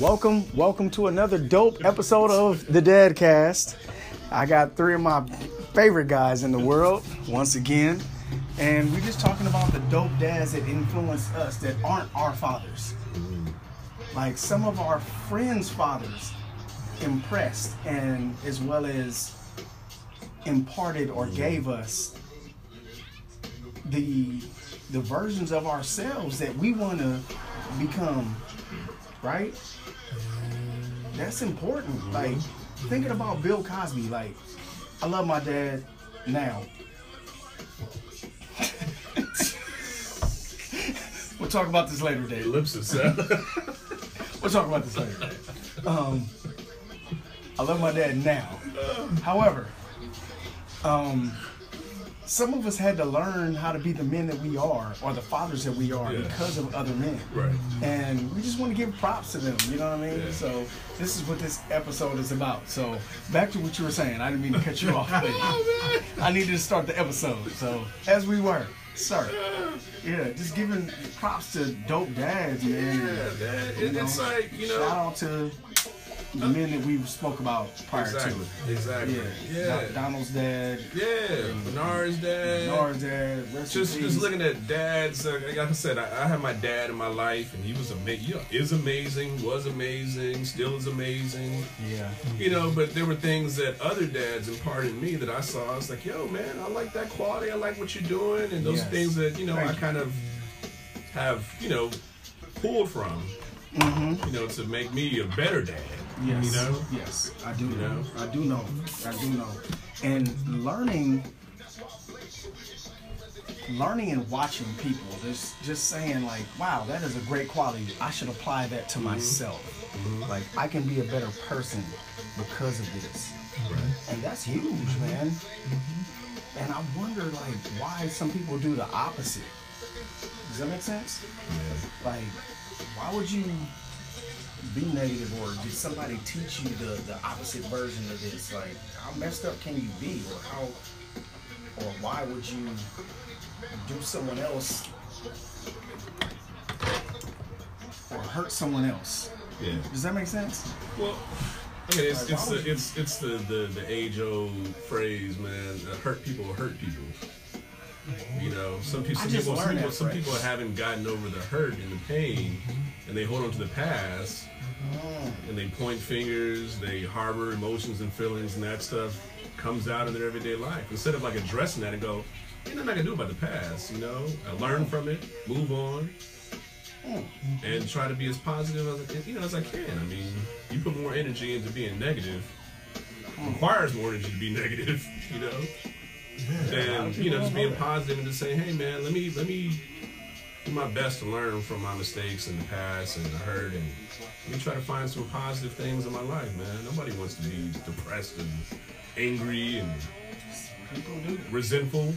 Welcome, welcome to another dope episode of the Dadcast. I got three of my favorite guys in the world once again, and we're just talking about the dope dads that influence us that aren't our fathers. Like some of our friends' fathers impressed and as well as imparted or gave us the the versions of ourselves that we want to become right that's important like thinking about bill cosby like i love my dad now we'll talk about this later dave set. We'll talk about this later. Um, I love my dad now. However, um, some of us had to learn how to be the men that we are, or the fathers that we are, Yeah. because of other men. Right. And we just want to give props to them. You know what I mean? Yeah. So this is what this episode is about. So back to what you were saying. I didn't mean to cut you off. But oh, I needed to start the episode. So as we were, sir. Yeah, just giving props to dope dads, man. Yeah, and- man. you It, it's like, you know, Shout out to men that we spoke about prior Exactly. to. Exactly. Yeah. Yeah. Don- Donald's dad, Yeah. Bernard's dad. Nora's dad, rest Just, just looking at dads. Uh, like I said, I, I had my dad in my life, and he was amazing. Yeah, is amazing, was amazing, still is amazing. Yeah. You know, but there were things that other dads imparted me that I saw. I was like, yo, man, I like that quality. I like what you're doing. And those Yes. things that, you know, Thank I kind of have, you know, pulled from, Mm-hmm. you know, to make me a better dad. Yes. You know? Yes, I do You know. know? I do know. I do know. And learning learning and watching people, just just saying like, wow, that is a great quality. I should apply that to mm-hmm. myself. Mm-hmm. Like I can be a better person because of this. Right. And that's huge, mm-hmm. man. And I wonder like why some people do the opposite. Does that make sense? Yeah. like why would you be negative or did somebody teach you the, the opposite version of this like how messed up can you be or how or why would you do someone else or hurt someone else Yeah. does that make sense Well, I mean, it's Like, it's the, it's it's the the, the age old phrase, man. uh, Hurt people hurt people. You know, some people, some people, some people, some people haven't gotten over the hurt and the pain, and they hold on to the past, and they point fingers, they harbor emotions and feelings, and that stuff comes out in their everyday life. Instead of like addressing that and go, ain't nothing I can do about the past. You know, I learn from it, move on, and try to be as positive as you know as I can. I mean, you put more energy into being negative, requires more energy to be negative, you know. And you know, just being positive and just saying, hey man, let me let me do my best to learn from my mistakes in the past and the hurt and let me try to find some positive things in my life, man. Nobody wants to be depressed and angry and resentful.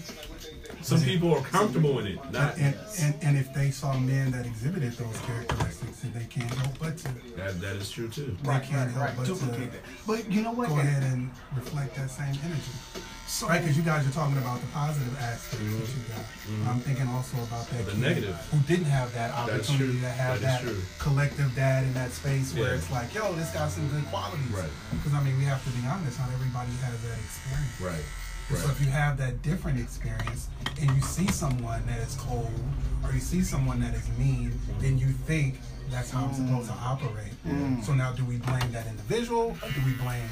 Some people are comfortable in it, not And, and, and if they saw men that exhibited those characteristics, then they can't help but to that that is true too. they can't help but to duplicate that but you know what go ahead and reflect that same energy. So Right, because you guys are talking about the positive aspects that you got. Mm-hmm. I'm thinking also about that The kid negative. who didn't have that opportunity true. to have That that, is true. collective dad in that space where Yeah. it's like, yo, this got some good qualities. Right. Because I mean, we have to be honest, not everybody has that experience. Right. And So if you have that different experience and you see someone that is cold or you see someone that is mean, then you think that's how I'm supposed to mm. operate. Mm. So now do we blame that individual or do we blame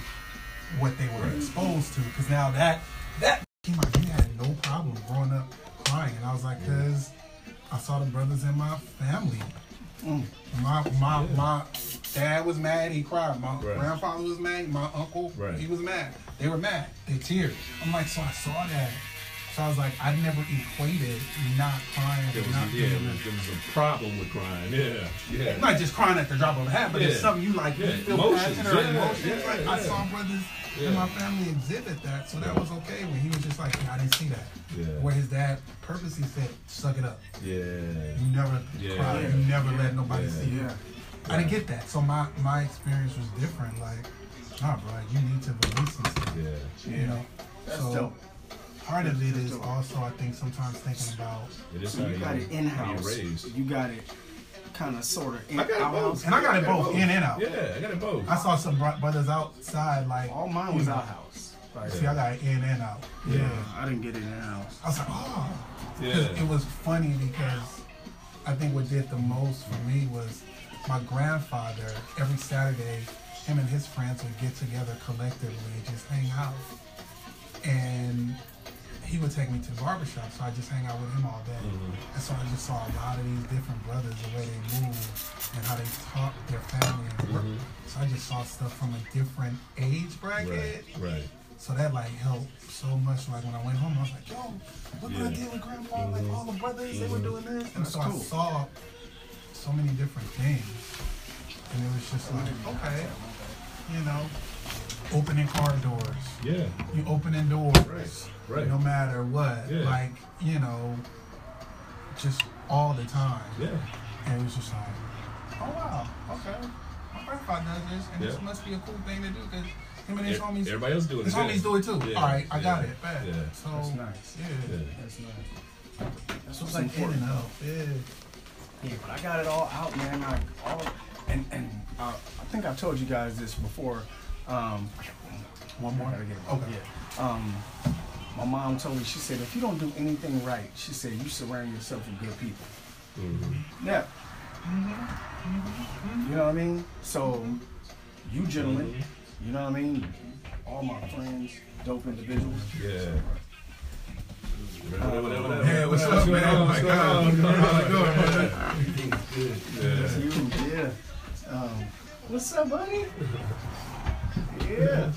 what they were exposed to? Because now that that came out, you had no problem growing up crying. And I was like, cause I saw the brothers in my family. My my my dad was mad. He cried. My Right. grandfather was mad. My uncle Right. he was mad. They were mad. They teared. I'm like, so I saw that. So I was like, I never equated not crying There and was, not a, yeah, being. there was, a problem with crying. Yeah, yeah. Not just crying at the drop of a hat, but it's something you like. You feel emotions. passionate or Yeah, emotions. yeah, like I saw brothers Yeah. in my family exhibit that, so that was okay. When he was just like, yeah, I didn't see that. Yeah. Where his dad purposely said, "Suck it up. Yeah. You never Yeah. cry. Yeah. You never let nobody Yeah. see you." yeah I didn't get that. So my my experience was different. Like, nah, bro, you need to release some stuff. Yeah. You know. That's so dope. Part of it is also, I think, sometimes thinking about It is So you got it in house. you're raised. You got it kind of sort of I got it both. And I got it I both, in and out. Yeah, I got it both. I saw some brothers outside, like All mine was outhouse. Like, See, I got it in and out. Yeah. I didn't get it in house. I was like, oh. 'Cause Yeah. It was funny because I think what did the most for me was my grandfather. Every Saturday, him and his friends would get together collectively and just hang out. And he would take me to the barbershop, so I just hang out with him all day. Mm-hmm. And so I just saw a lot of these different brothers, the way they move and how they talk their family and work. So I just saw stuff from a different age bracket. Mm-hmm. Right, right. So that like helped so much. Like when I went home, I was like, "Yo, look what I Yeah. did with grandpa! Like all the brothers, they were doing this." And That's so cool. I saw so many different things, and it was just like, okay, you know, opening car doors, Yeah, you opening doors, Right, right. no matter what, Yeah. like you know, just all the time. yeah. And it was just like, oh wow, okay, my grandpa does this, and this must be a cool thing to do because him and his homies. Everybody else doing it. His yeah. homies do it too. Yeah, All right, I got it. Bad. Yeah. So That's nice. Yeah. Yeah. That's nice. That's So what's it's like in important. and out. Yeah. Yeah, but I got it all out, man. I all and and uh, I think I told you guys this before. Um, one more. to Okay. Yeah. Um, my mom told me. She said, if you don't do anything right, she said you surround yourself with good people. Mm-hmm. Yeah. You know what I mean? So, you gentlemen, you know what I mean? All my friends, dope individuals. Yeah. Whatever, whatever, whatever. Hey, what's up, going man? on? Oh What's my going God. on? How's it going, brother? Yeah. You, yeah. Um, what's up, buddy? Yeah.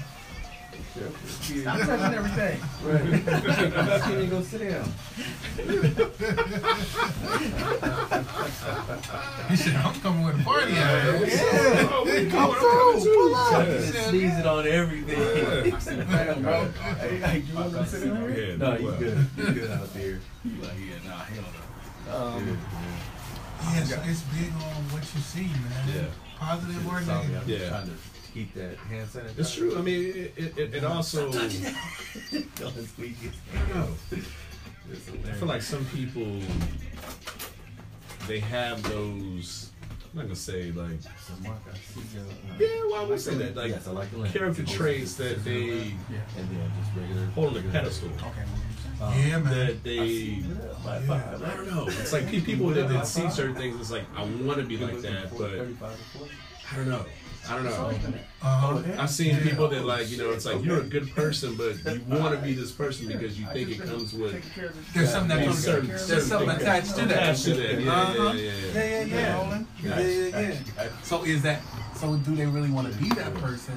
Stop touching everything. Right. I'm not even go sit down. He said, I'm coming with a party out here. Yeah. Oh, we Come coming, through. Pull up. Yeah. Just sneezing on everything. Damn, bro. Hey, hey, you want to sit in here? Yeah, no, do you well. good. You good out there. Like, yeah, nah, hell no. Um, Yeah, so it's big on what you see, man. Yeah. Positive or Sorry, I'm negative. Yeah. trying to keep that hand sanitizer. It's true. I mean, it, it, it, it also. I Don't squeak it. don't know. I feel like some people they have those. I'm not gonna say like. So, Mark, I see your, uh, Yeah, well, I would say that like yes, I like the character traits that they And then just regular. hold on a pedestal. okay. Um, Yeah, man. That they. By Yeah. five. I don't know. It's like people that, that see certain things. It's like I want to be like that, but 35 to 40. I don't know. I don't know. Uh-huh. I've seen people that like you know it's like you're a good person, but you want to be this person because you think it comes with There's something that Maybe comes certain- There's certain something attached to that. attached to that. Yeah, Uh-huh. yeah, yeah, Yeah, yeah. yeah, yeah. Yeah, yeah, yeah. So is that so do they really want to be that person?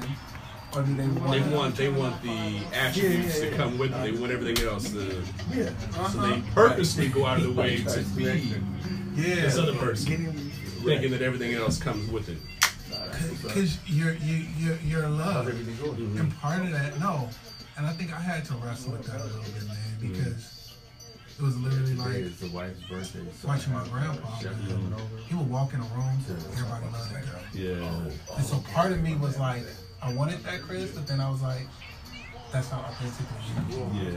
Or do they want They want they want the attributes to come with it. They want everything else. To, Yeah. so they uh-huh. purposely go out of the way to be Yeah. this other person, thinking that everything else comes with it. Because you're you you're you're How's loved. Mm-hmm. And part of that, no. And I think I had to wrestle with that a little bit, man, mm-hmm. because it was literally Today like is the wife's birthday. so watching my grandpa. coming mm-hmm. over. He would walk in a room, everybody loved that guy. Yeah. And so part of me was like, I wanted that Chris, but then I was like, that's not authentically you. Yeah,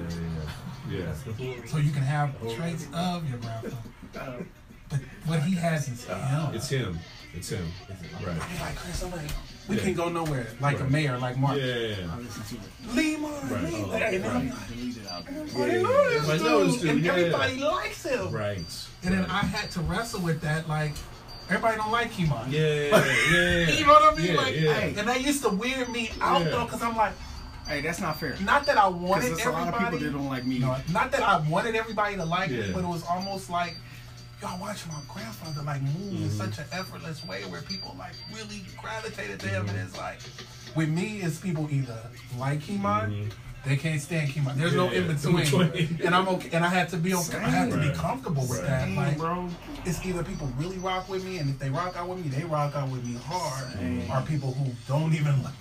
yeah, yeah. That's the whole- So you can have traits of your grandpa, but what he has is uh, him. It's him. It's him. Right. He's like Chris, I'm like, we Yeah. can go nowhere. Like a mayor, like Mark. Yeah, yeah, yeah. Lima, Right. Lima. Oh, and then I'm like, Delete it everybody Yeah, knows yeah. this knows dude, dude, and yeah. everybody likes him. Right. And then. I had to wrestle with that. Like, everybody don't like Kimon. Yeah, yeah. yeah. You know what I mean? Yeah, like, yeah. hey, and that used to weird me out Yeah. though, because I'm like, Hey, that's not fair. not that I wanted there's a lot of everybody. people that don't like me. No, not that I wanted everybody to like me, but it was almost like, y'all watch my grandfather like move in Mhm. such an effortless way where people like really gravitated to him, Mm-hmm. and it's like, with me, it's people either like Kimon. Mhm. They can't stand Kimon. There's no Yeah, in in between, and I'm okay. And I had to be okay. I had to be comfortable with Right. that. Like, bro. it's either people really rock with me, and if they rock out with me, they rock out with me hard, or people who don't even like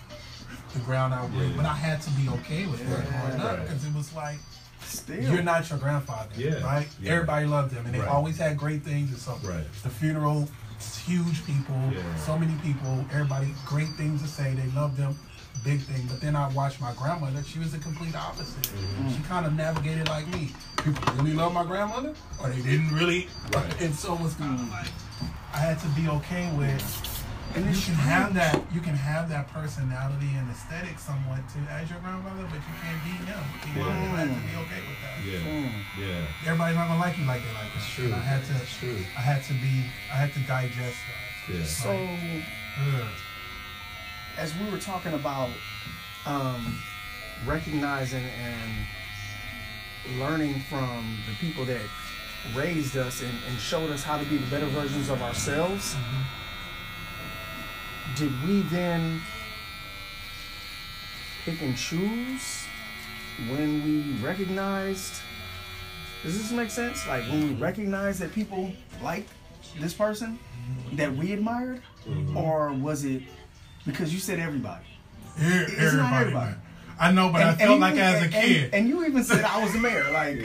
the ground I breathe. Yeah. But I had to be okay with that Yeah. growing up Right. because it was like Still. you're not your grandfather, Yeah. right? Everybody loved him, and they Right. always had great things. And so Right. the funeral, huge people, so many people, everybody great things to say. They loved him. Big thing, but then I watched my grandmother. She was the complete opposite. Mm-hmm. She kind of navigated like me. People really love my grandmother, or they didn't really. Right. And so it was kind of like I had to be okay with. And You it's can have that. You can have that personality and aesthetic somewhat too as your grandmother, but you can't be him. You know, you have to be okay with that. Yeah. Mm. Yeah. Everybody's not gonna like you like they like us. It's true. And I had to. It's true. I had to be. I had to digest that. Yeah. So, Ugh. As we were talking about um, recognizing and learning from the people that raised us and, and showed us how to be the better versions of ourselves, mm-hmm. did we then pick and choose when we recognized? Does this make sense? Like when we recognized that people like this person mm-hmm. that we admired, mm-hmm. or was it because you said everybody? E- It's not everybody. man. I know, but I And- felt and like as a kid. and, and you even said I was the mayor. Like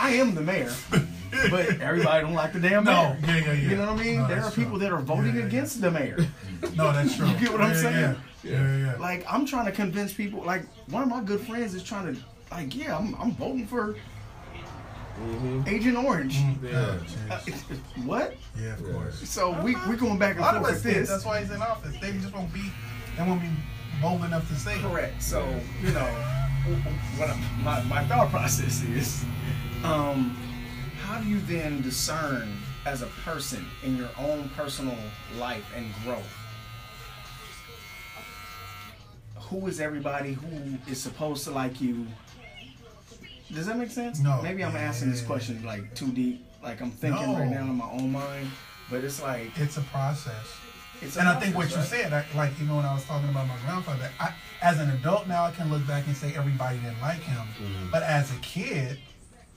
I am the mayor, but everybody don't like the damn mayor. No, yeah, yeah, yeah. You know what I mean? No, there are people true. that are voting Yeah, yeah, against the mayor. no, that's true. You get what I'm saying? Yeah, yeah, yeah. yeah. Like I'm trying to convince people. Like one of my good friends is trying to. Like yeah, I'm, I'm voting for Mm-hmm. Agent Orange. Mm, Yeah. Uh, what? yeah, of Yeah. course. So we we going back A and forth us with did. this. That's why he's in office. They just won't be. They won't be bold enough to say. Correct. So you know, what I, my my thought process is, um, how do you then discern as a person in your own personal life and growth? Who is everybody who is supposed to like you? Does that make sense? No. Maybe I'm asking this question like too deep. Like I'm thinking No. right now in my own mind, but it's like It's a process. it's. a And I think what you said, I, like even when I was talking about my grandfather, I, as an adult now, I can look back and say everybody didn't like him. Mm-hmm. But as a kid,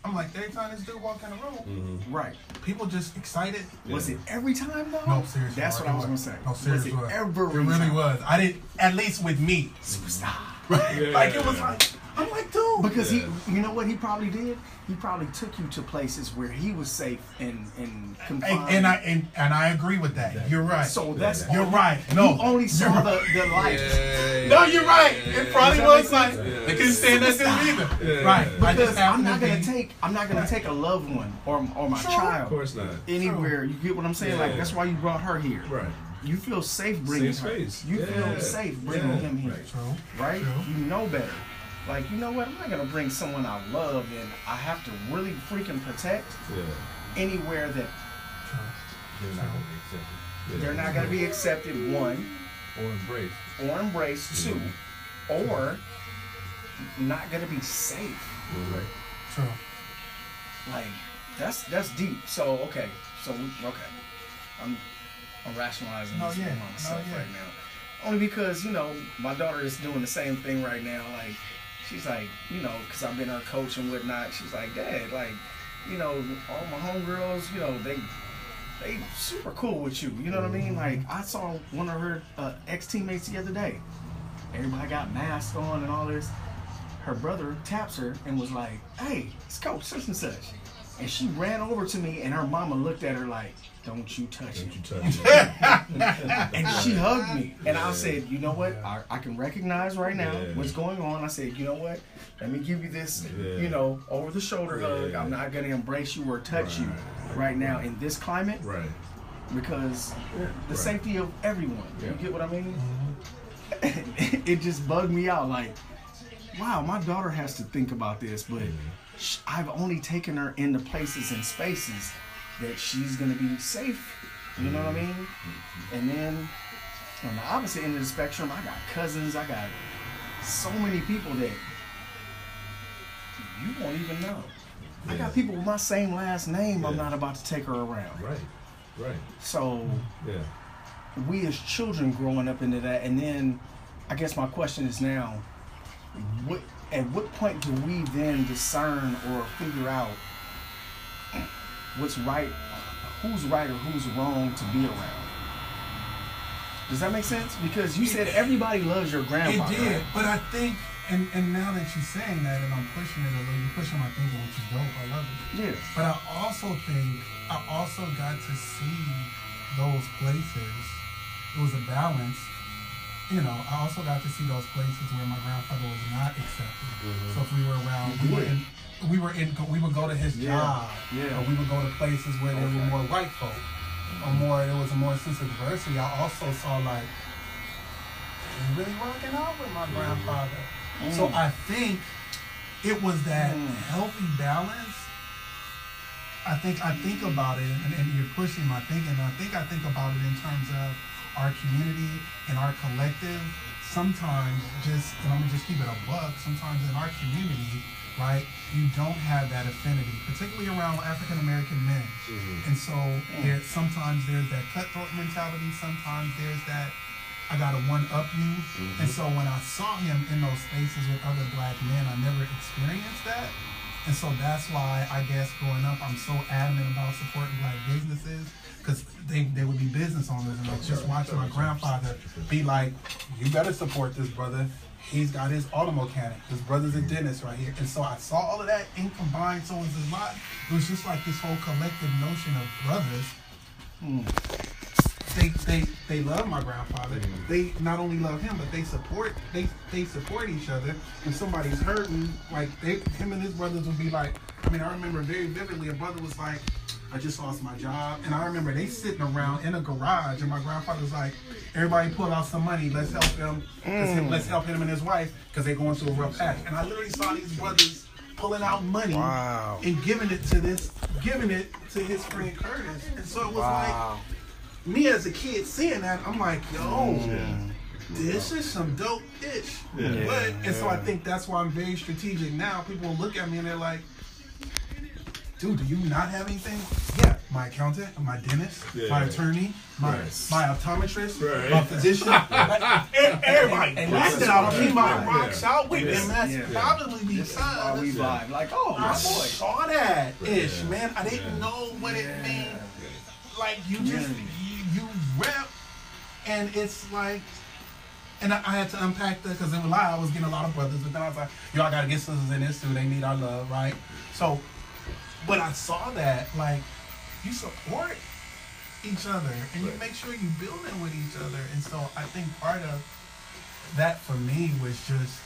I'm like, every time this dude walk in the room, Mm-hmm. Right. people just excited. Was it every time though? No, seriously. That's what I was gonna say. No, seriously. was it every It really time? was. I didn't. At least with me, Superstar. right? Yeah. Like it was like, I'm like, dude. Because Yeah. he, you know what he probably did? He probably took you to places where he was safe and and confined. and, and I and, and I agree with that. You're right. so that's you're right. No, you only saw you're the right. the light. No, you're right. It probably was make like sense? they couldn't stand that to either. Yeah. Right. Because I'm not gonna be. take I'm not gonna take a loved one or or my Sure. Of child course not. anywhere. You get what I'm saying? Like that's why you brought her here. Right. You feel safe bringing Safe her. space. You Yeah. feel safe bringing Yeah. him here. Right. True. right? You know better. Like, you know what? I'm not gonna bring someone I love and I have to really freaking protect Yeah. anywhere that True. They're not gonna be accepted yeah. they're not gonna be accepted, one, or embraced. or embraced, two, or not gonna be safe. Right. True. Like, that's that's deep. So okay, so okay, I'm I'm rationalizing No, this yeah. for myself oh, yeah. right now, only because you know my daughter is doing the same thing right now. Like, she's like, you know, because I've been her coach and whatnot. She's like, Dad, like, you know, all my homegirls, you know, they they super cool with you. You know what I mean? Like, I saw one of her uh, ex teammates the other day. Everybody got masks on and all this. Her brother taps her and was like, "Hey, it's Coach such and such," and she ran over to me, and her mama looked at her like, "Don't you touch Don't it." you touch. And she hugged me, and I said, "You know what? I, I can recognize right now Yeah. what's going on." I said, "You know what? Let me give you this, Yeah. you know, over the shoulder hug. I'm not gonna embrace you or touch you Right. right now in this climate Right. because the Right. safety of everyone. Yeah. You get what I mean? Mm-hmm. it just bugged me out. Like, wow, my daughter has to think about this, but sh- I've only taken her into places and spaces that she's gonna be safe. You know what I mm-hmm. mean? And then on the opposite end of the spectrum, I got cousins. I got so many people that you won't even know. I got people with my same last name. I'm not about to take her around. Right. Right. So Yeah. we as children growing up into that, and then I guess my question is now, what at what point do we then discern or figure out what's right, who's right or who's wrong to be around? Does that make sense? Because you said everybody loves your grandma. It did, right? but I think, and and now that you're saying that, and I'm pushing it a little, you're pushing my thinking, which is dope. I love it. Yeah. But I also think I also got to see those places. It was a balance. You know, I also got to see those places where my grandfather was not accepted. Mm-hmm. So if we were around, we were in, we were in, we would go to his Yeah, job, yeah. or we would go to places where there were more white folk. or mm-hmm. more there was a more sense of diversity. I also saw like really working out with my mm-hmm. grandfather. So mm. I think it was that mm. healthy balance. I think I think about it, and, and you're pushing my thinking. I think I think about it in terms of our community and our collective. Sometimes, just and I'm gonna just keep it a buck. Sometimes in our community, right, you don't have that affinity, particularly around African American men. Mm-hmm. And so there sometimes there's that cutthroat mentality. Sometimes there's that I gotta one up you. Mm-hmm. And so when I saw him in those spaces with other black men, I never experienced that. And so that's why I guess growing up, I'm so adamant about supporting black businesses because they, they would be business owners. And I was just watching my grandfather be like, you better support this brother. He's got his auto mechanic. His brother's a mm-hmm. dentist right here. And so I saw all of that in combined. So it was a lot. It was just like this whole collective notion of brothers hmm. they they they love my grandfather. Mm-hmm. They not only love him, but they support they they support each other. If somebody's hurting, like they him and his brothers would be like. I mean, I remember very vividly. A brother was like, "I just lost my job," and I remember they sitting around in a garage, and my grandfather's like, "Everybody pull out some money. Let's help him. Let's, mm. let's help him and his wife because they're going through a rough patch." And I literally saw these brothers pulling out money Wow. and giving it to this, giving it to his friend Curtis, and so it was like me as a kid seeing that, I'm like, yo, this is some dope ish. Yeah. But and so I think that's why I'm very strategic now. People look at me and they're like, dude, do you not have anything? Yeah, my accountant, my dentist, Yeah. my attorney, my Right. my optometrist, Right. my physician. like, everybody And blacked this is it out. why I we keep my vibe. rocks out with Yeah. them. That's Yeah. probably This is why we vibe. Like, oh, my I boy. saw that ish, Yeah. man. I didn't Yeah. know what it Yeah. meant. Like you just you, you rep, and it's like, and I, I had to unpack that because in a lie I was getting a lot of brothers, but then I was like, yo, I gotta get sisters in this too. They need our love, right? So, but I saw that like you support each other and you make sure you building with each other, and so I think part of that for me was just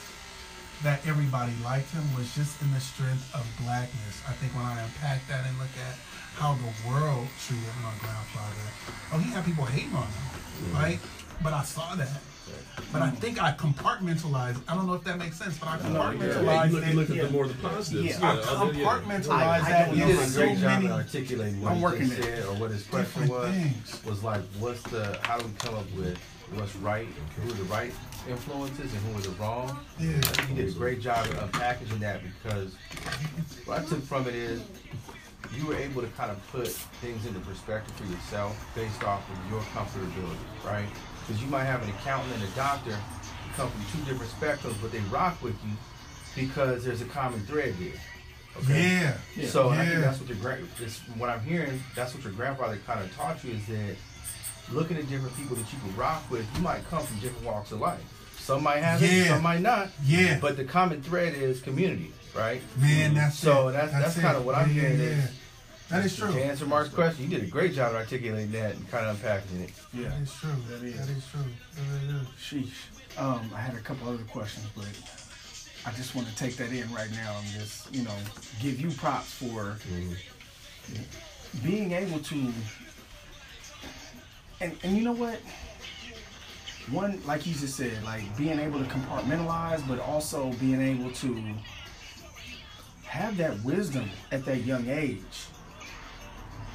that everybody liked him was just in the strength of blackness. I think when I unpack that and look at how the world treated my grandfather, oh, he had people hating on him, mm-hmm. right? But I saw that. But I think I compartmentalized. I don't know if that makes sense, but I No, yeah, yeah, compartmentalized you look, you look at it. the more the positives. Yeah. I other- yeah. compartmentalized I- I that don't You know did into a so great job many of articulating what I'm you working just it. said or what his question different was. things. Was like, what's the, how do we come up with what's right, who are the right influences and who are the wrong? Yeah. I think you did a great job of unpackaging that because what I took from it is you were able to kind of put things into perspective for yourself based off of your comfortability, right? Because you might have an accountant and a doctor come from two different spectrums, but they rock with you because there's a common thread there. Okay? Yeah. yeah. So and I think that's what your grand, what I'm hearing, that's what your grandfather kind of taught you is that looking at different people that you can rock with, you might come from different walks of life. Some might have it, some might not. Yeah. But the common thread is community, right? Man, that's So it. that's- that's it. kinda what I'm Yeah, hearing yeah, is- yeah. That is true. To answer Mark's question, you did a great job of articulating that and kind of unpacking it. Yeah. That is true. That is. That is true. That is. Sheesh. Um, I had a couple other questions, but I just want to take that in right now and just, you know, give you props for being able to. And and you know what? One, like you just said, like being able to compartmentalize, but also being able to have that wisdom at that young age.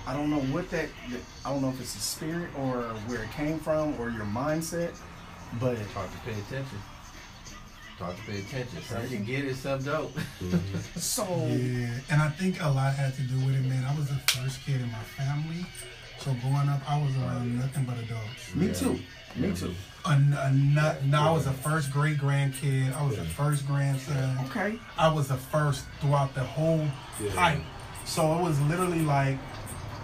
I don't know what that. I don't know if it's a spirit or where it came from or your mindset, but It's hard to pay attention. Taught to pay attention. Some can get it, some don't. Mm-hmm. so Yeah, and I think a lot had to do with it, man. I was the first kid in my family, so growing up, I was around nothing but adults. me too, me too. A, a nut. No, I was the first great grandkid. I was the first grandson. Okay, I was the first throughout the whole Yeah. hype. So it was literally like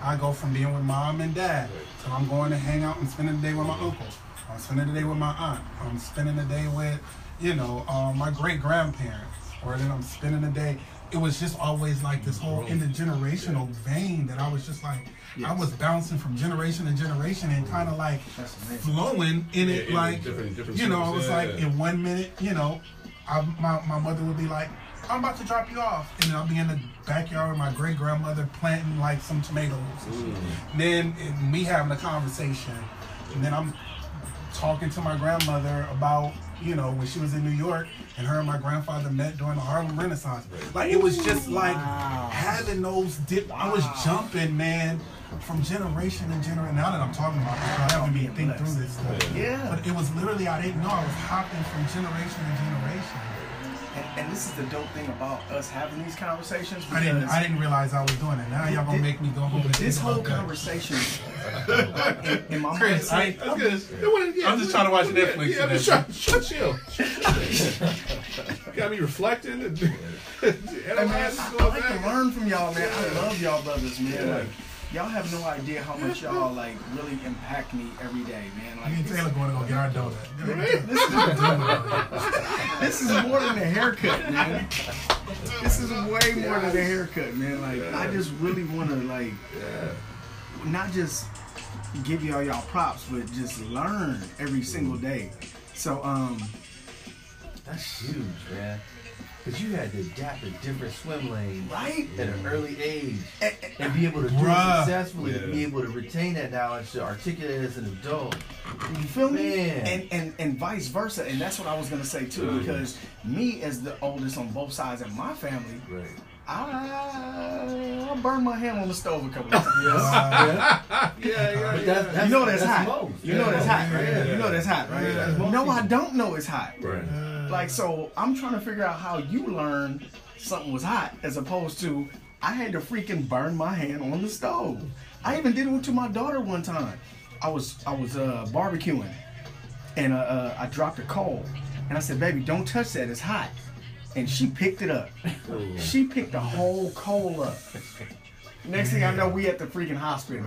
I go from being with mom and dad to I'm going to hang out and spending the day with my uncle. I'm spending the day with my aunt. I'm spending the day with, you know, um, my great grandparents. Or then I'm spending the day. It was just always like this whole intergenerational vein that I was just like, I was bouncing from generation to generation and kind of like flowing in it, in like different- different you know, I was yeah, like yeah. in one minute, you know, I, my my mother would be like, I'm about to drop you off, and then I'll be in the backyard with my great grandmother planting like some tomatoes. Mm. Then it, me having a conversation, and then I'm talking to my grandmother about you know when she was in New York, and her and my grandfather met during the Harlem Renaissance. Like it was just like having those dip. I was jumping, man. From generation to generation. Now that I'm talking about this, I haven't been think through this stuff. Yeah. But it was literally I didn't know I was hopping from generation to generation. And, and this is the dope thing about us having these conversations. I didn't I didn't realize I was doing it. Now y'all gonna make me go home and This whole conversation, in, in my Chris, mindset, I- That's good. It wasn't- yeah, I'm just trying to watch Netflix Yeah, I'm today. just trying, chill. Got me reflecting. And, and Hey, man, I, I like to learn from y'all, man. I love y'all brothers, man. Yeah. Like, y'all have no idea how much y'all like really impact me every day, man. Like, Me Like, and Taylor going to go get our donut. this is more than a haircut, man. This is way more than a haircut, man. Like, I just really want to like, not just give y'all y'all props, but just learn every single day. So, um, That's huge, man. Because you had to adapt to different swim lanes right? at an early age eh, and be able to do it Bruh. successfully, to be able to retain that knowledge, to articulate it as an adult. You feel me? Man. And, and and vice versa. And that's what I was gonna say too, because me as the oldest on both sides of my family, Right. I, I burned my hand on the stove a couple of times. Yeah, yeah, But that's, that's, you know that's, hot. You know that's hot, right? You know that's hot, right? Yeah. That's most No, I don't know it's hot. Right. Like so, I'm trying to figure out how you learned something was hot, as opposed to I had to freaking burn my hand on the stove. I even did it to my daughter one time. I was I was uh, barbecuing, and uh, uh, I dropped a coal, and I said, "Baby, don't touch that. It's hot." And she picked it up. She picked the whole coal up. Next thing I know, we at the freaking hospital.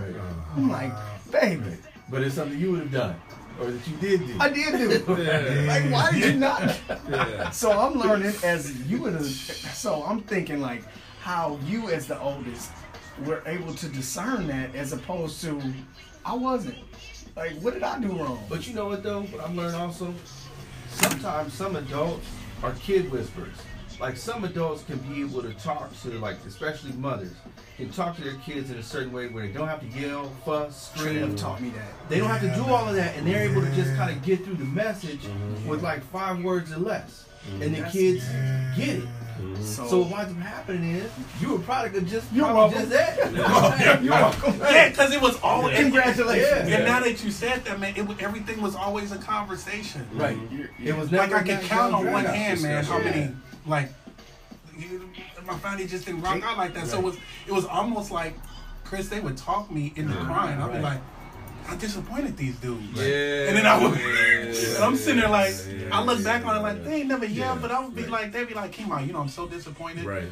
I'm like, baby, But it's something you would have done, or that you did do. I did do it. Yeah. Like, why did you not? Yeah. So I'm learning as you would have. So I'm thinking like how you as the oldest were able to discern that as opposed to I wasn't. Like, what did I do wrong? But you know what though? What I'm learning also, sometimes some adults are kid whisperers. Like some adults can be able to talk to, like especially mothers, can talk to their kids in a certain way where they don't have to yell, fuss, scream. taught me that. They don't have to do all of that, and they're able to just kind of get through the message mm-hmm. with like five words or less, and the kids get it. Mm-hmm. So, So what winds up happening is you were product of just You're probably welcome. just that. you're welcome. Yeah, because it was always. Congratulations. And now that you said that, man, it, was- everything was always a conversation. Mm-hmm. Right. You're- It was Like I could count on one hand, man, how discussion. many like you- my family just didn't rock out like that. So it was it was almost like Chris. They would talk me into crying. I'd be right. like, I disappointed these dudes. Yeah. And then I would, Yeah. I'm sitting there like, Yeah. I look back on it like they ain't never yelled, Yeah. but I would be Right. like, they'd be like, Kima, you know, I'm so disappointed. Right.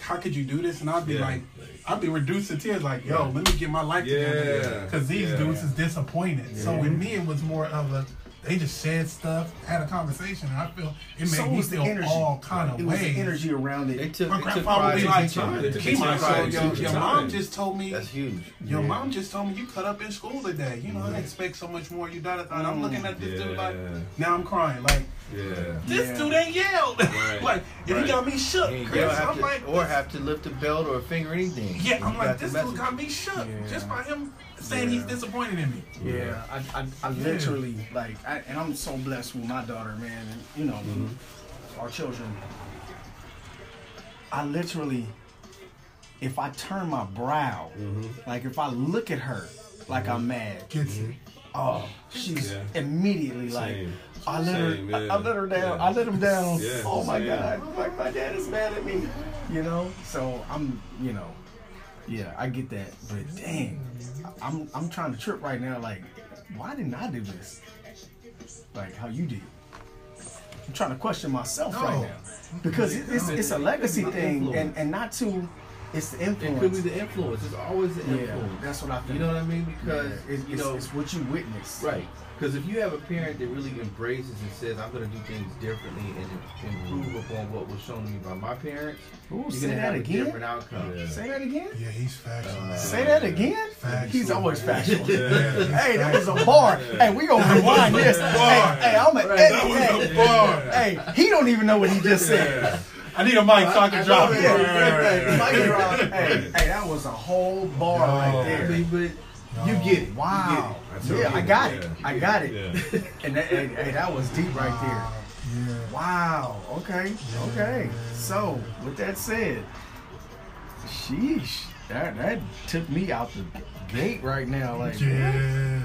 How could you do this? And I'd be Yeah. like, I'd be reduced to tears, like, yo, let me get my life together, because these Yeah. dudes is disappointed. So with me, it was more of a. They just said stuff, had a conversation, and I feel it made So me was the feel energy. all kind of It was ways. the energy around They it. took, My they took grandfather would pride be in like, teaching. They took Kima, pride so in your, teaching your time. mom just told me That's huge. Your Yeah. mom just told me you cut up in school today. You know, I expect so much more. You got it. And I'm mm. looking at this dude like, now I'm crying. Like, Yeah. this Yeah. dude ain't yelled. Right. like, and Right. he got me shook. Chris, I'm to, like, or have to lift a belt or a finger or anything. yeah, I'm like, this dude message. got me shook Yeah. just by him saying he's disappointed in me. Yeah, I, I, I literally like, I, and I'm so blessed with my daughter, man, and you know, mm-hmm. our children. I literally, if I turn my brow, mm-hmm. like if I look at her, like I'm mm-hmm. mad, oh, she's Yeah. immediately like, Same. I let her, Same, I, yeah. I let her down, Yeah. I let him down. Yeah, oh my same. God, like my dad is mad at me, you know. So I'm, you know, yeah, I get that, but dang, I'm I'm trying to trip right now. Like, why didn't I do this? Like how you did. I'm trying to question myself right now because it- it's it's a legacy thing, and and not to, it's the influence. It could be the influence. It's always the Yeah, influence. that's what I think. You know what I mean? Because Yeah, it's, you know, it's what you witness. right. Because if you have a parent that really embraces and says, "I'm going to do things differently and improve mm-hmm. upon what was shown to me by my parents," Ooh, you're say going to that have a again. different outcome. Yeah. Say that again. Yeah, he's factual. Uh, say that again. Factual. He's always factual. Yeah. hey, that was a bar. Hey, we gonna rewind this. Hey, hey, I'm a. Hey, That hey, bar. hey, he don't even know what he just said. I need a mic so I can drop it. Yeah, Right, right, Mic right. drop. Hey, hey, that was a whole bar right Yo. I there. mean, but you get it. Wow. I told Yeah, I got it. yeah. I got it. Yeah. And that, hey, hey, that was deep right there. Yeah. Wow. Okay. Okay. So, with that said, sheesh, that that took me out the gate right now. Like, Yeah.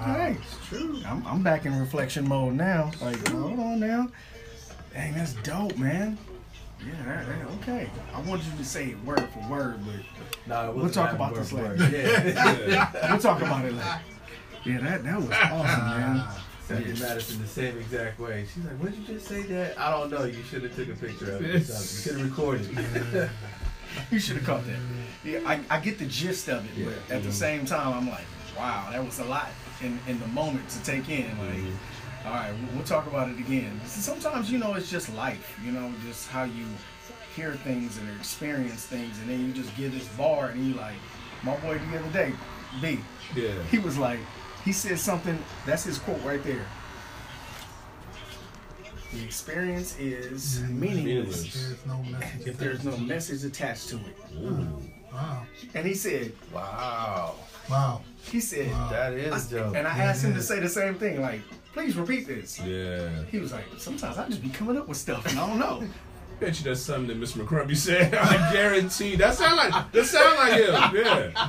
okay, it's true. I'm, I'm back in reflection mode now. Like, hold on now. Dang, that's dope, man. Yeah, okay. I want you to say it word for word, but We'll talk about this later. Yeah. Yeah. we'll talk about it later. Yeah, that that was awesome, man. Sandy Madison the same exact way. She's like, "What did you just say that?" I don't know. You should have took a picture of it. or something. You should have recorded. You should have caught that. Yeah, I, I get the gist of it, but at the same time, I'm like, wow, that was a lot in, in the moment to take in. Like, mm-hmm. All right, we'll, we'll talk about it again. Sometimes, you know, it's just life, you know, just how you hear things and experience things, and then you just give this bar, and you like, my boy the other day, B, Yeah. he was like, he said something, that's his quote right there. The experience is meaningless Meaningless. There's no if there's no message attached to it. Ooh. Wow. And he said, wow, Wow. he said, Wow. that is dope. and I asked him to say the same thing, like, please repeat this. Yeah. He was like, sometimes I just be coming up with stuff and I don't know. Bet you that's something that Mr. McCrumpy said. I guarantee. That sound like that sound like him. Yeah.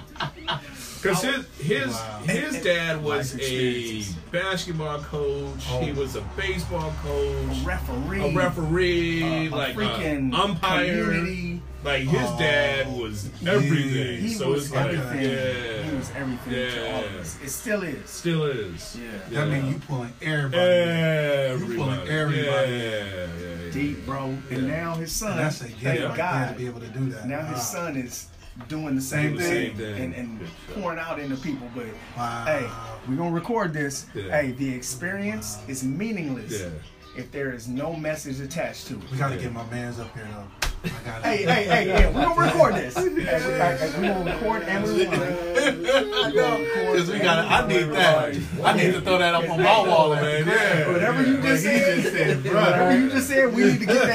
Cause his his Wow. his dad was a basketball coach. He Oh. was a baseball coach. A referee, a referee, uh, a like freaking a umpire. community. Like his Oh, dad was everything. He so was it's like, everything. yeah, He was everything to all of us. It still is. Still is. Yeah. That mean you pulling everybody. in. Everybody. pulling everybody. Yeah, yeah, yeah. Deep, bro. And Yeah. now his son, And that's a gift thank right there God, to be able to do that. now his ah. son is doing the same Doing the thing, same thing. and, and pouring out into people. But Wow. hey, we're gonna record this. Yeah. Hey, the experience is meaningless Yeah. if there is no message attached to it. We got to get my man's up here though. I got Hey, hey, hey, yeah, we're gonna record this. Hey, we, hey, we gonna record and we rewind. I know. Because we got. I need that. I need to throw that up on my wall, man. Yeah. Whatever you just said, just said, whatever you just said, we need to get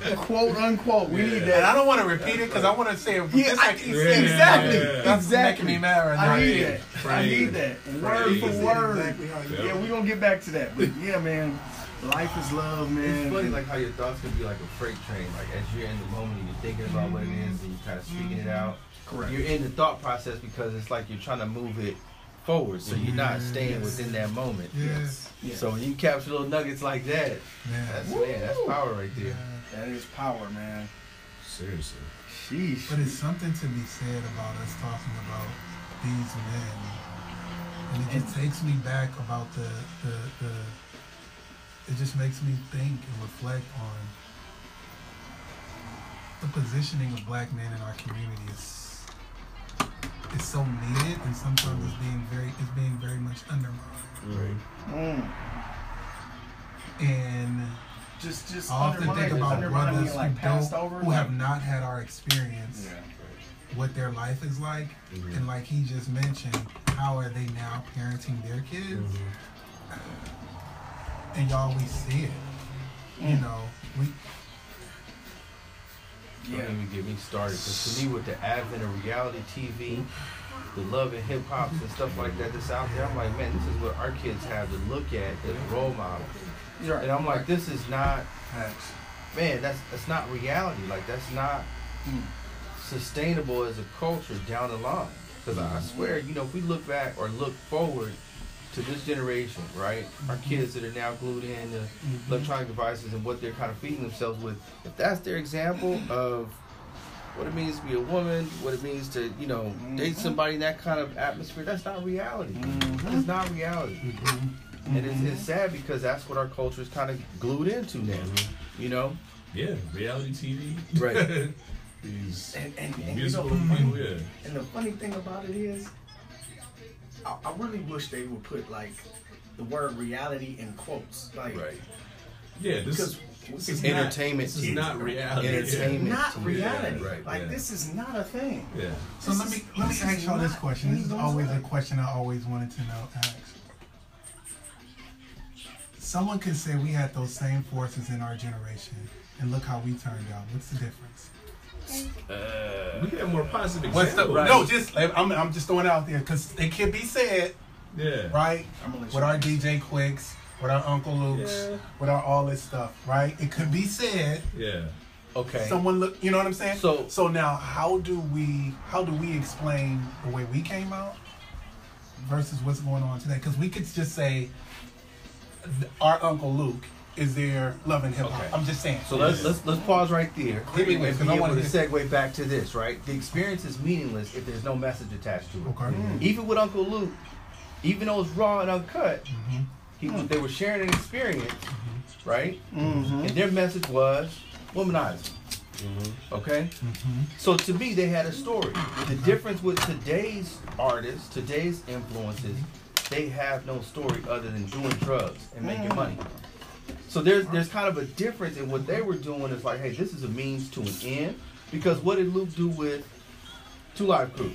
that quote unquote. We need that. And. I don't want to repeat it because I want to say it. Yeah, just I, like he Yeah. said. exactly, That's exactly. making me mad right now. I need Yeah. that. I need that. Word for word. exactly how you Yeah. Yeah, we gonna get back to that. But yeah, man, life is love, man. It's funny, like how your thoughts can be like a freight train. Like as you're in the moment, and you're thinking about what it is, and you're kind of speaking it out. Correct. You're in the thought process because it's like you're trying to move it forward, so you're not staying within that moment. Yes. Yeah. So when you capture little nuggets like that, that's Man. man, that's power right there. that is power, man. Seriously. Sheesh. But it's something to be said about us talking about these men. And it just takes me back about the, the, the it just makes me think and reflect on the positioning of black men in our community is is so needed and sometimes it's being very it's being very much undermined. Mm. And Just, just I often think about brothers like who don't over. who like- have not had our experience. Yeah. what their life is like, and like he just mentioned, how are they now parenting their kids? And y'all, we see it. You know, we Don't even get me started. Because to me, with the advent of reality TV, the love and hip hops and stuff like that that's out there, I'm like, man, this is what our kids have to look at as role models. You're right. And I'm like, this is not, Facts. man, that's that's not reality. Like that's not Mm. sustainable as a culture down the line. Because I swear, you know, if we look back or look forward to this generation, right? Our mm-hmm. kids that are now glued in to mm-hmm. electronic devices and what they're kind of feeding themselves with, if that's their example of what it means to be a woman, what it means to, you know, mm-hmm. date somebody in that kind of atmosphere, that's not reality. That's not reality. And it's, it's sad because that's what our culture is kind of glued into now, you know? Yeah, reality TV. Right. These And, and, and, you know, people, yeah. and the funny thing about it is, I, I really wish they would put like the word reality in quotes. Like, Right. Yeah, this Because is this it's is not- entertainment This is not reality. entertainment. not reality. yeah, right, like yeah. this is not a thing. Yeah. So This let me is- let me ask y'all this question. This is anyone's always a question I always wanted to know. Ask. someone could say we had those same forces in our generation, and look how we turned out. What's the difference? Uh, we have more positive What's the examples. no? Just like, I'm, I'm just throwing it out there because it can be said, yeah. right? I'm With our DJ Quiks, with our Uncle Luke's, Yeah. with our all this stuff, right? It could be said. Yeah. Okay. Someone look, you know what I'm saying? So- so now, how do we how do we explain the way we came out versus what's going on today? Because we could just say our Uncle Luke is there loving hip hop. Okay. I'm just saying. So let's let's let's pause right there Hit me and with it, 'cause I wanna segue back to this, right? The experience is meaningless if there's no message attached to it. okay. Mm-hmm. Mm-hmm. Even with Uncle Luke, even though it's raw and uncut, Mm-hmm. he they were sharing an experience, mm-hmm. right? Mm-hmm. And their message was womanizer. Okay? Mm-hmm. So to me, they had a story. The difference with today's artists, today's influences, they have no story other than doing drugs and making money. So there's there's kind of a difference in what they were doing. Is like, hey, this is a means to an end. Because what did Luke do with Two Live Crew?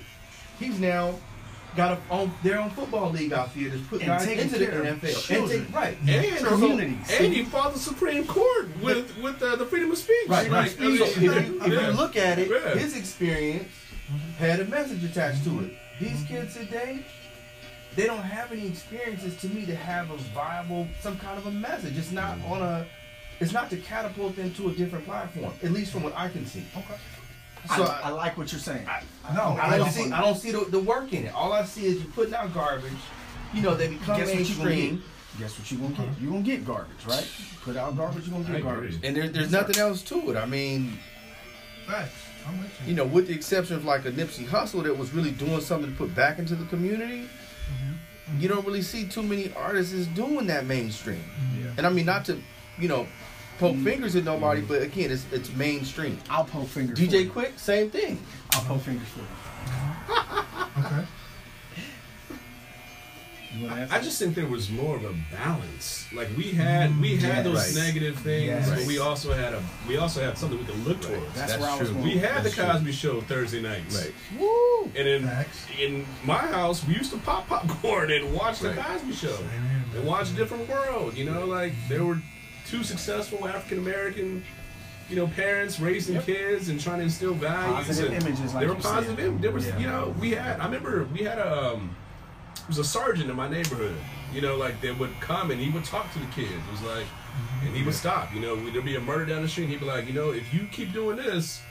He's now got a, own, their own football league out here that's put And guys into the NFL. And take, right. And So- communities. And he fought the Supreme Court with with uh, the freedom of speech. Right, right. I So if you, if yeah. you look at it, Yeah. his experience had a message attached to it. These kids today, they don't have any experiences to me to have a viable, some kind of a message. It's not mm. on a, it's not to catapult them to a different platform. At least from what I can see. Okay. So I, I like what you're saying. I, No, I don't see, I don't see the, the work in it. All I see is you putting out garbage. You know, they become Guess what you gonna mainstream, Guess what you gonna get? Mm-hmm. You gonna get garbage, right? Put out garbage, you're gonna I get agree. garbage. and there, there's nothing else to it. I mean, Facts. I'm you. you know, with the exception of like a Nipsey Hussle that was really doing something to put back into the community, you don't really see too many artists is doing that mainstream. And I mean, not to, you know, poke mm. fingers at nobody, but again, it's it's mainstream. I'll poke fingers. DJ. Quik, same thing. I'll poke fingers for you. You? I just think there was more of a balance. Like we had we had Yes. those Right. negative things, Yes. but we also had a we also had something we could look towards. That's, That's where I was true. going. We had the That's true. Cosby Show Thursday nights. Woo! And in Facts. in my house, we used to pop popcorn and watch Right. the Cosby Show Amen. and watch a different world. You know, like there were two successful African American, you know, parents raising Yep. kids and trying to instill values. Positive and images, like There were positive. said. im- There was, Yeah. you know, we had. I remember we had a. Um, there was a sergeant in my neighborhood. You know, like they would come and he would talk to the kids. It was like, and he would stop. You know, there'd be a murder down the street. And he'd be like, you know, if you keep doing this,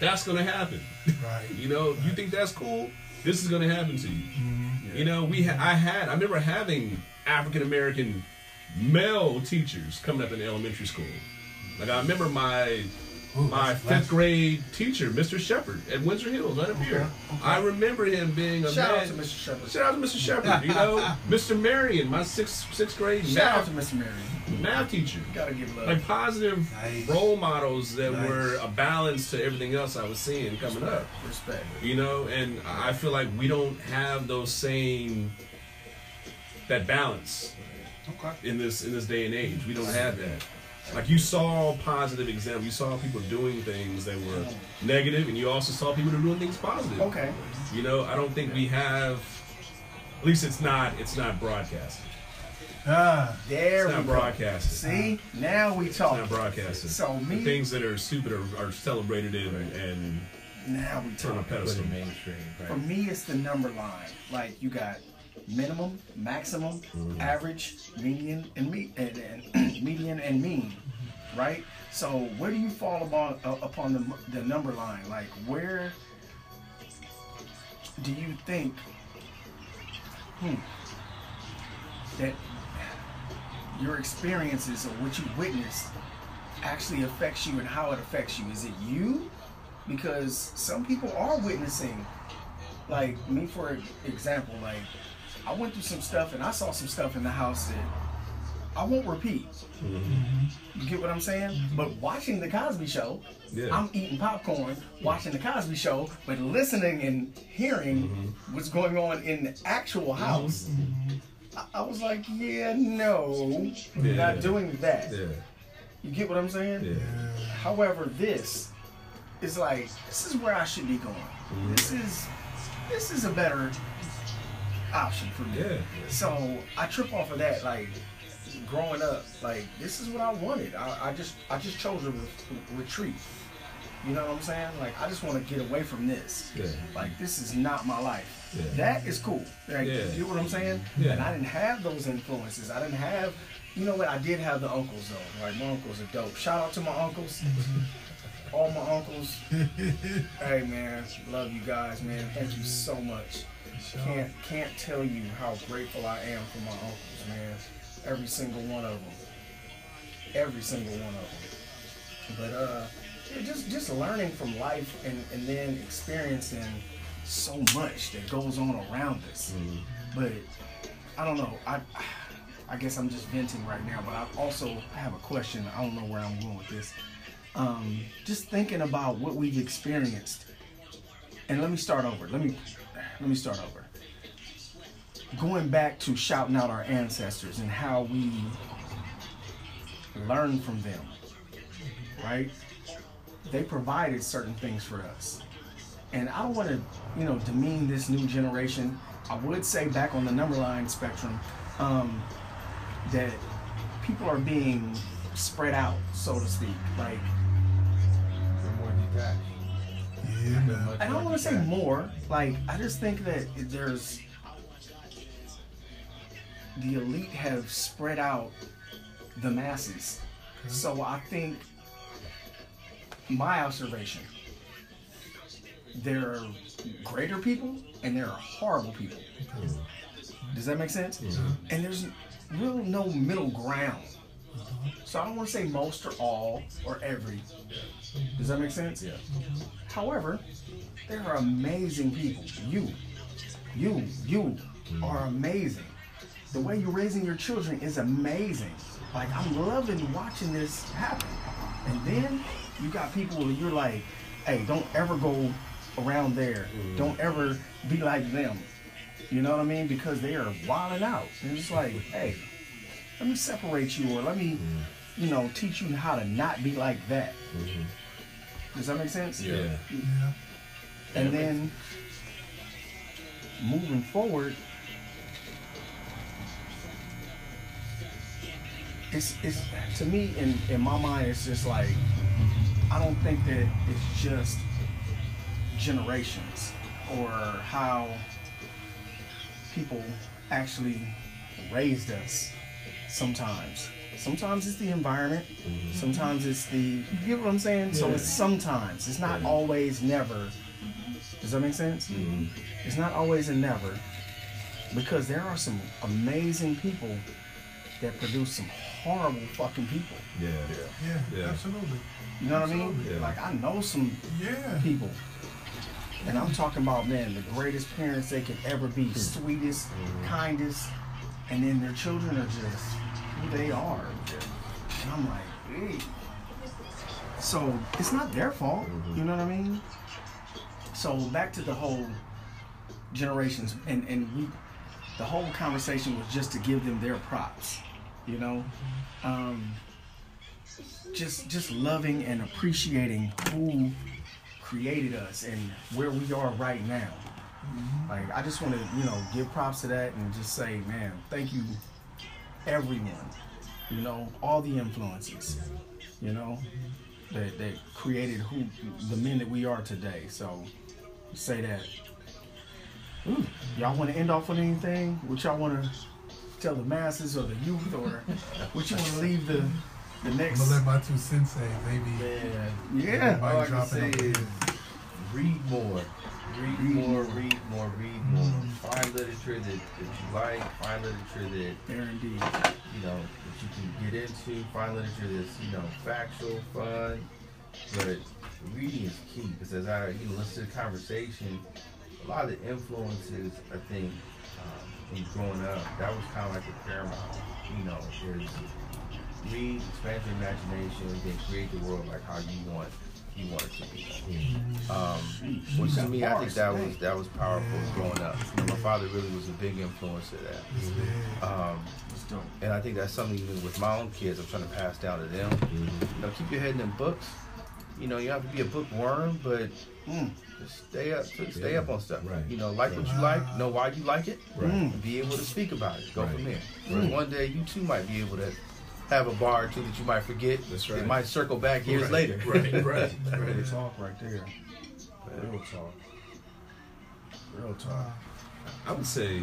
that's gonna happen. Right. You know, you think that's cool? This is gonna happen to you. Mm-hmm. You know, we ha- I had I remember having African American male teachers coming up in elementary school. Like I remember my Ooh, my fifth grade teacher, Mr. Shepard, at Windsor Hills, right up here. I remember him being a Shout out to Mr. Shepard. Shout out to Mr. Shepard. You know, Mr. Marion, my sixth sixth grade Shout out to math Mr. Mary. math teacher. Gotta give love. Like positive Nice. role models that Nice. were a balance to everything else I was seeing coming up Respect. you know and i feel like we don't have those same that balance Okay. in this in this day and age we don't have that like you saw positive examples you saw people doing things that were negative and you also saw people doing things positive Okay. you know i don't think we have at least it's not it's not broadcasted Ah. There it's we not go. See, now we it's talk. not broadcasted So the me, things that are stupid are, are celebrated and, and now we put on a pedestal mainstream, For me, it's the number line. Like you got minimum, maximum, average, median, and me and, and median and mean, right? So where do you fall upon uh, upon the the number line? Like where do you think hmm, that your experiences or what you witnessed actually affects you and how it affects you? Is it you? Because some people are witnessing like me for example like i went through some stuff and i saw some stuff in the house that i won't repeat. Mm-hmm. You get what i'm saying? Mm-hmm. But watching the cosby show Yeah. i'm eating popcorn watching the cosby show but listening and hearing mm-hmm. what's going on in the actual house I, I was like yeah no Yeah. not doing that. Yeah. You get what i'm saying? Yeah. However, this is like this is where I should be going. Mm-hmm. This is this is a better option for me. yeah So I trip off of that. Like growing up, like this is what I wanted. I, I just I just chose a re- retreat. You know what I'm saying? Like I just want to get away from this. Yeah. Like this is not my life. Yeah. That is cool. Like, Yeah. You know what I'm saying? Yeah. And I didn't have those influences. I didn't have. You know what? I did have the uncles though. Like my uncles are dope. Shout out to my uncles. All my uncles. hey man, love you guys, man. Thank you so much. Can't can't tell you how grateful I am for my uncles, man. Every single one of them. Every single one of them. But uh, just just learning from life and and then experiencing so much that goes on around us. But I don't know. I I guess I'm just venting right now. But I also have a question. I don't know where I'm going with this. Um, just thinking about what we've experienced. And let me start over. Let me let me start over. Going back to shouting out our ancestors and how we learn from them, right? They provided certain things for us. And I don't want to, you know, demean this new generation. I would say back on the number line spectrum, um, that people are being spread out, so to speak. Like, Yeah, I don't want to say more. Like, I just think that there's the elite have spread out the masses. So I think my observation, there are greater people and there are horrible people. Does that make sense? And there's really no middle ground. So I don't want to say most or all or every. Does that make sense? Yeah. However, there are amazing people. You, you, you mm-hmm. are amazing. The way you're raising your children is amazing. Like I'm loving watching this happen. And then you got people where you're like, hey, don't ever go around there. Mm. Don't ever be like them. You know what I mean? Because they are wilding out. And it's like, hey, let me separate you or let me, mm-hmm. you know, teach you how to not be like that. Mm-hmm. Does that make sense? Yeah. Yeah. And then moving forward, it's it's to me in in my mind it's just like I don't think that it's just generations or how people actually raised us sometimes. Sometimes it's the environment. Mm-hmm. Sometimes it's the you get what I'm saying? So it's sometimes. It's not Yeah. always never. Does that make sense? Mm-hmm. It's not always a never. Because there are some amazing people that produce some horrible fucking people. Yeah. Yeah, Yeah. absolutely. You know what I mean? Yeah. Like I know some Yeah. people. And I'm talking about man, the greatest parents they could ever be, mm-hmm. sweetest, kindest, and then their children are just who they are. And I'm like, hey. So it's not their fault. Mm-hmm. You know what I mean? So back to the whole generations and, and we the whole conversation was just to give them their props. You know? Mm-hmm. Um just just loving and appreciating who created us and where we are right now. Mm-hmm. Like I just want to, you know, give props to that and just say, man, thank you everyone. You know, all the influences, you know, that that created who the men that we are today. So say that. Ooh, y'all want to end off with anything? What y'all want to tell the masses or the youth or what you want to leave the the next? I'm gonna let my two sensei maybe. Man, Yeah. all I can Drop say is read more. Read more, read more, read more. Find literature that, that you like. Find literature that indeed. you know that you can get into. Find literature that's you know factual, fun. But reading is key because as I you know listen to the conversation, a lot of the influences I think um, in growing up that was kind of like the paramount. You know, is read, expand your imagination, then create the world like how you want you want it to be. Um, which to me, I think that was that was powerful growing up. You know, my father really was a big influence to that. Um, and I think that's something even with my own kids, I'm trying to pass down to them. You know, keep your head in them books, you know, you have to be a bookworm, but Mm. just stay up, stay up on stuff. Right. You know, like what you like, know why you like it, Right. be able to speak about it. Go Right. from there. Right. One day you too might be able to have a bar or two that you might forget. That's It might circle back years Right. later. Right, right, Real talk right there. Real talk. Real talk. I would say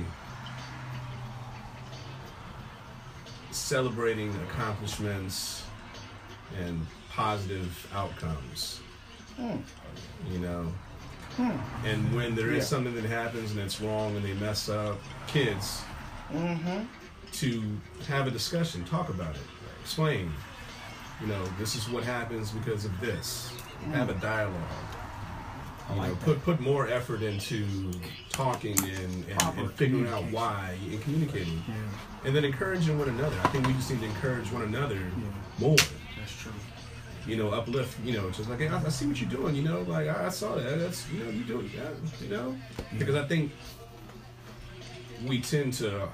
celebrating accomplishments and positive outcomes. Hmm. You know, Hmm. and when there is Yeah. something that happens and it's wrong and they mess up, kids Mm-hmm. to have a discussion, talk about it, explain. You know, this is what happens because of this. Mm. Have a dialogue. I You know, like put put more effort into talking and, and, and figuring out why and communicating, Yeah, and then encouraging one another. I think we just need to encourage one another more. that's true. You know, uplift. You know, just like hey, I, I see what you're doing. You know, like I, I saw that. That's you know, you doing that. You know, because I think we tend to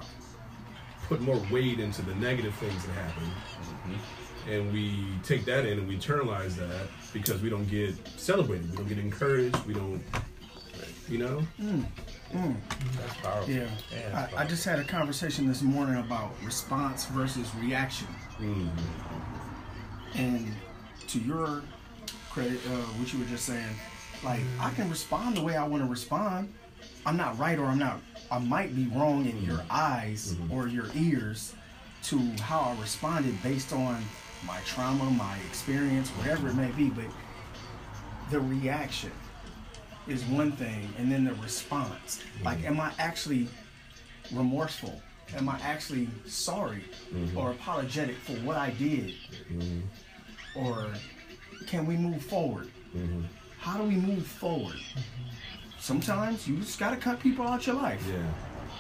put more weight into the negative things that happen, and we take that in and we internalize that because we don't get celebrated, we don't get encouraged, we don't, you know. That's powerful. Yeah. Yeah, I, I just had a conversation this morning about response versus reaction. Mm, And to your credit, uh, what you were just saying, like I can respond the way I want to respond. I'm not right or I'm not. I might be wrong in your mm-hmm. eyes mm-hmm. or your ears to how I responded based on my trauma, my experience, whatever it may be. But the reaction is one thing, and then the response. Like, mm-hmm. am I actually remorseful? Am I actually sorry or apologetic for what I did? Or can we move forward? How do we move forward? Sometimes you just gotta cut people out your life. yeah,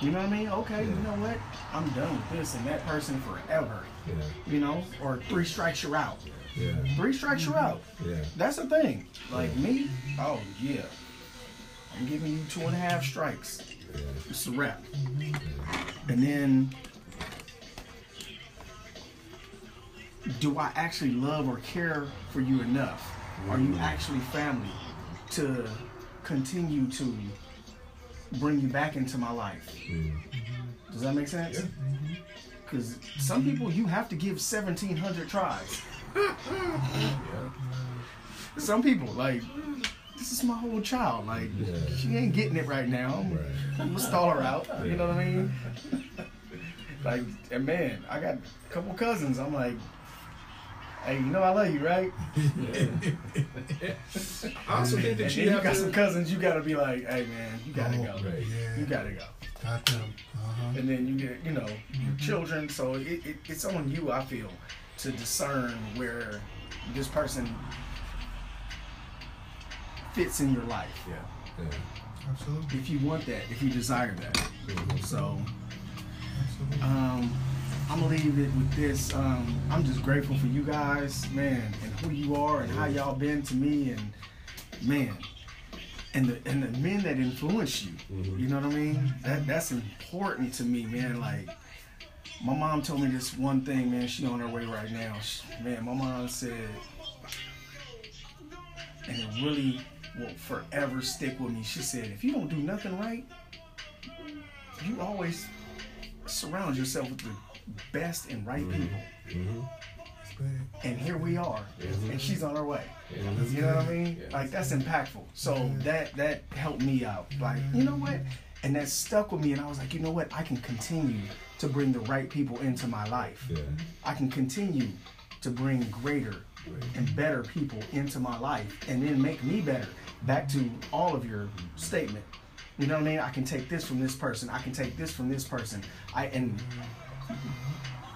You know what I mean? Okay, you know what? I'm done with this and that person forever. yeah, You know? Or three strikes you're out. yeah, Three strikes you're out. yeah. That's the thing. Like me, oh yeah. I'm giving you two and a half strikes. It's a wrap. And then do I actually love or care for you enough? Are you mm. actually family to continue to bring you back into my life? Mm-hmm. Does that make sense? Because mm-hmm. some mm-hmm. people you have to give 1,700 tries. Some people, like, this is my whole child. Like, Yeah. she ain't getting it right now. Right. I'm gonna stall her out. You know what I mean? Like, and man, I got a couple cousins. I'm like, hey, you know I love you, right? I also think And that then you you have got to. some cousins. You gotta be like, hey, man, you gotta Oh, go. Right. Yeah. You gotta go. Got them. Uh-huh. And then you get, you know, your children. So it, it, it's on you, I feel, to discern where this person fits in your life. Yeah, yeah. Absolutely. If you want that, if you desire that. So, Absolutely. um, I'm gonna leave it with this. Um, I'm just grateful for you guys, man, and who you are and how y'all been to me, and man, and the and the men that influence you. You know what I mean? That that's important to me, man. Like. My mom told me this one thing, man. She on her way right now. She- man, my mom said, and it really will forever stick with me. She said, if you don't do nothing right, you always surround yourself with the best and right mm-hmm. people. It's big. And here we are, mm-hmm. and she's on her way. You know what I mean? Like that's impactful. So that that helped me out. Like you know what? And that stuck with me. And I was like, you know what? I can continue to bring the right people into my life. Yeah. I can continue to bring greater and better people into my life, and then make me better. Back to all of your statement. You know what I mean? I can take this from this person. I can take this from this person. I and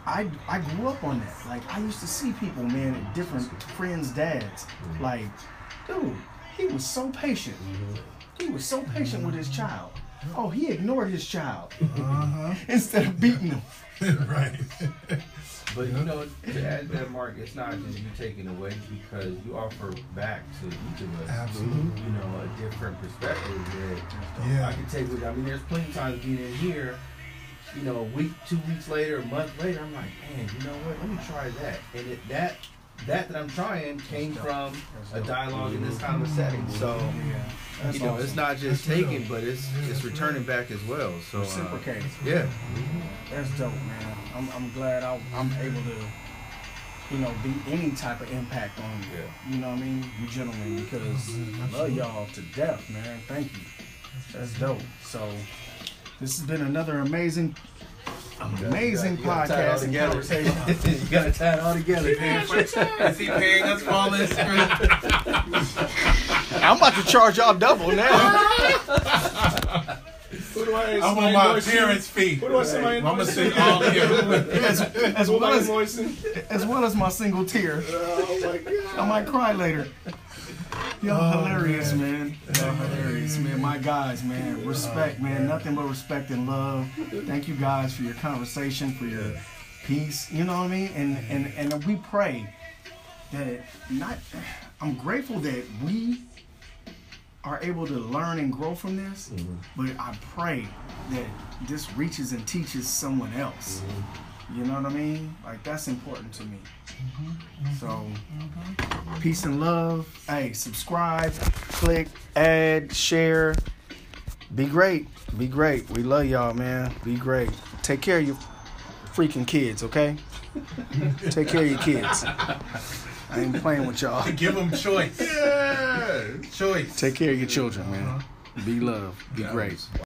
I I grew up on that. Like I used to see people, man, at different friends' dads. Like, dude, he was so patient. He was so patient with his child. Oh, he ignored his child Uh-huh. instead of beating him. right. But you know, to add that, Mark, it's not just you taking away because you offer back to each of us. Absolutely. You know, a different perspective that Yeah. I can take with. I mean, there's plenty of times being in here. You know, a week, two weeks later, a month later, I'm like, man, you know what? Let me try that, and it that that that I'm trying came from a dialogue in this kind of setting. So That's you know, awesome. it's not just taking, but it's it's returning back as well. So uh, reciprocating. yeah, That's dope, man. I'm, I'm glad I, I'm able to, you know, be any type of impact on you. You know what I mean, you gentlemen, because I love y'all to death, man. Thank you. That's dope. So this has been another amazing, amazing You gotta tie it all podcast and conversation. you gotta tie it all together. Is he paying us for all this? I'm about to charge y'all double now. Who do I? I somebody want my invoice you? appearance fee. Who do I somebody I'm gonna sing all of you. as, as well as as well as my single tear. Oh my god. I might cry later. Y'all oh, hilarious, man. Y'all hilarious, man. My guys, man. Respect, man. Nothing but respect and love. Thank you guys for your conversation, for your peace. You know what I mean? And and and we pray that not. I'm grateful that we are able to learn and grow from this. Mm-hmm. But I pray that this reaches and teaches someone else. Mm-hmm. You know what I mean? Like that's important to me. Mm-hmm, mm-hmm, so, mm-hmm. peace and love. Hey, subscribe, click, add, share. Be great. Be great. We love y'all, man. Be great. Take care of your freaking kids, okay? Take care of your kids. I ain't playing with y'all. Give them choice. Yeah. Choice. Take care of your children, man. Uh-huh. Be love. Be great.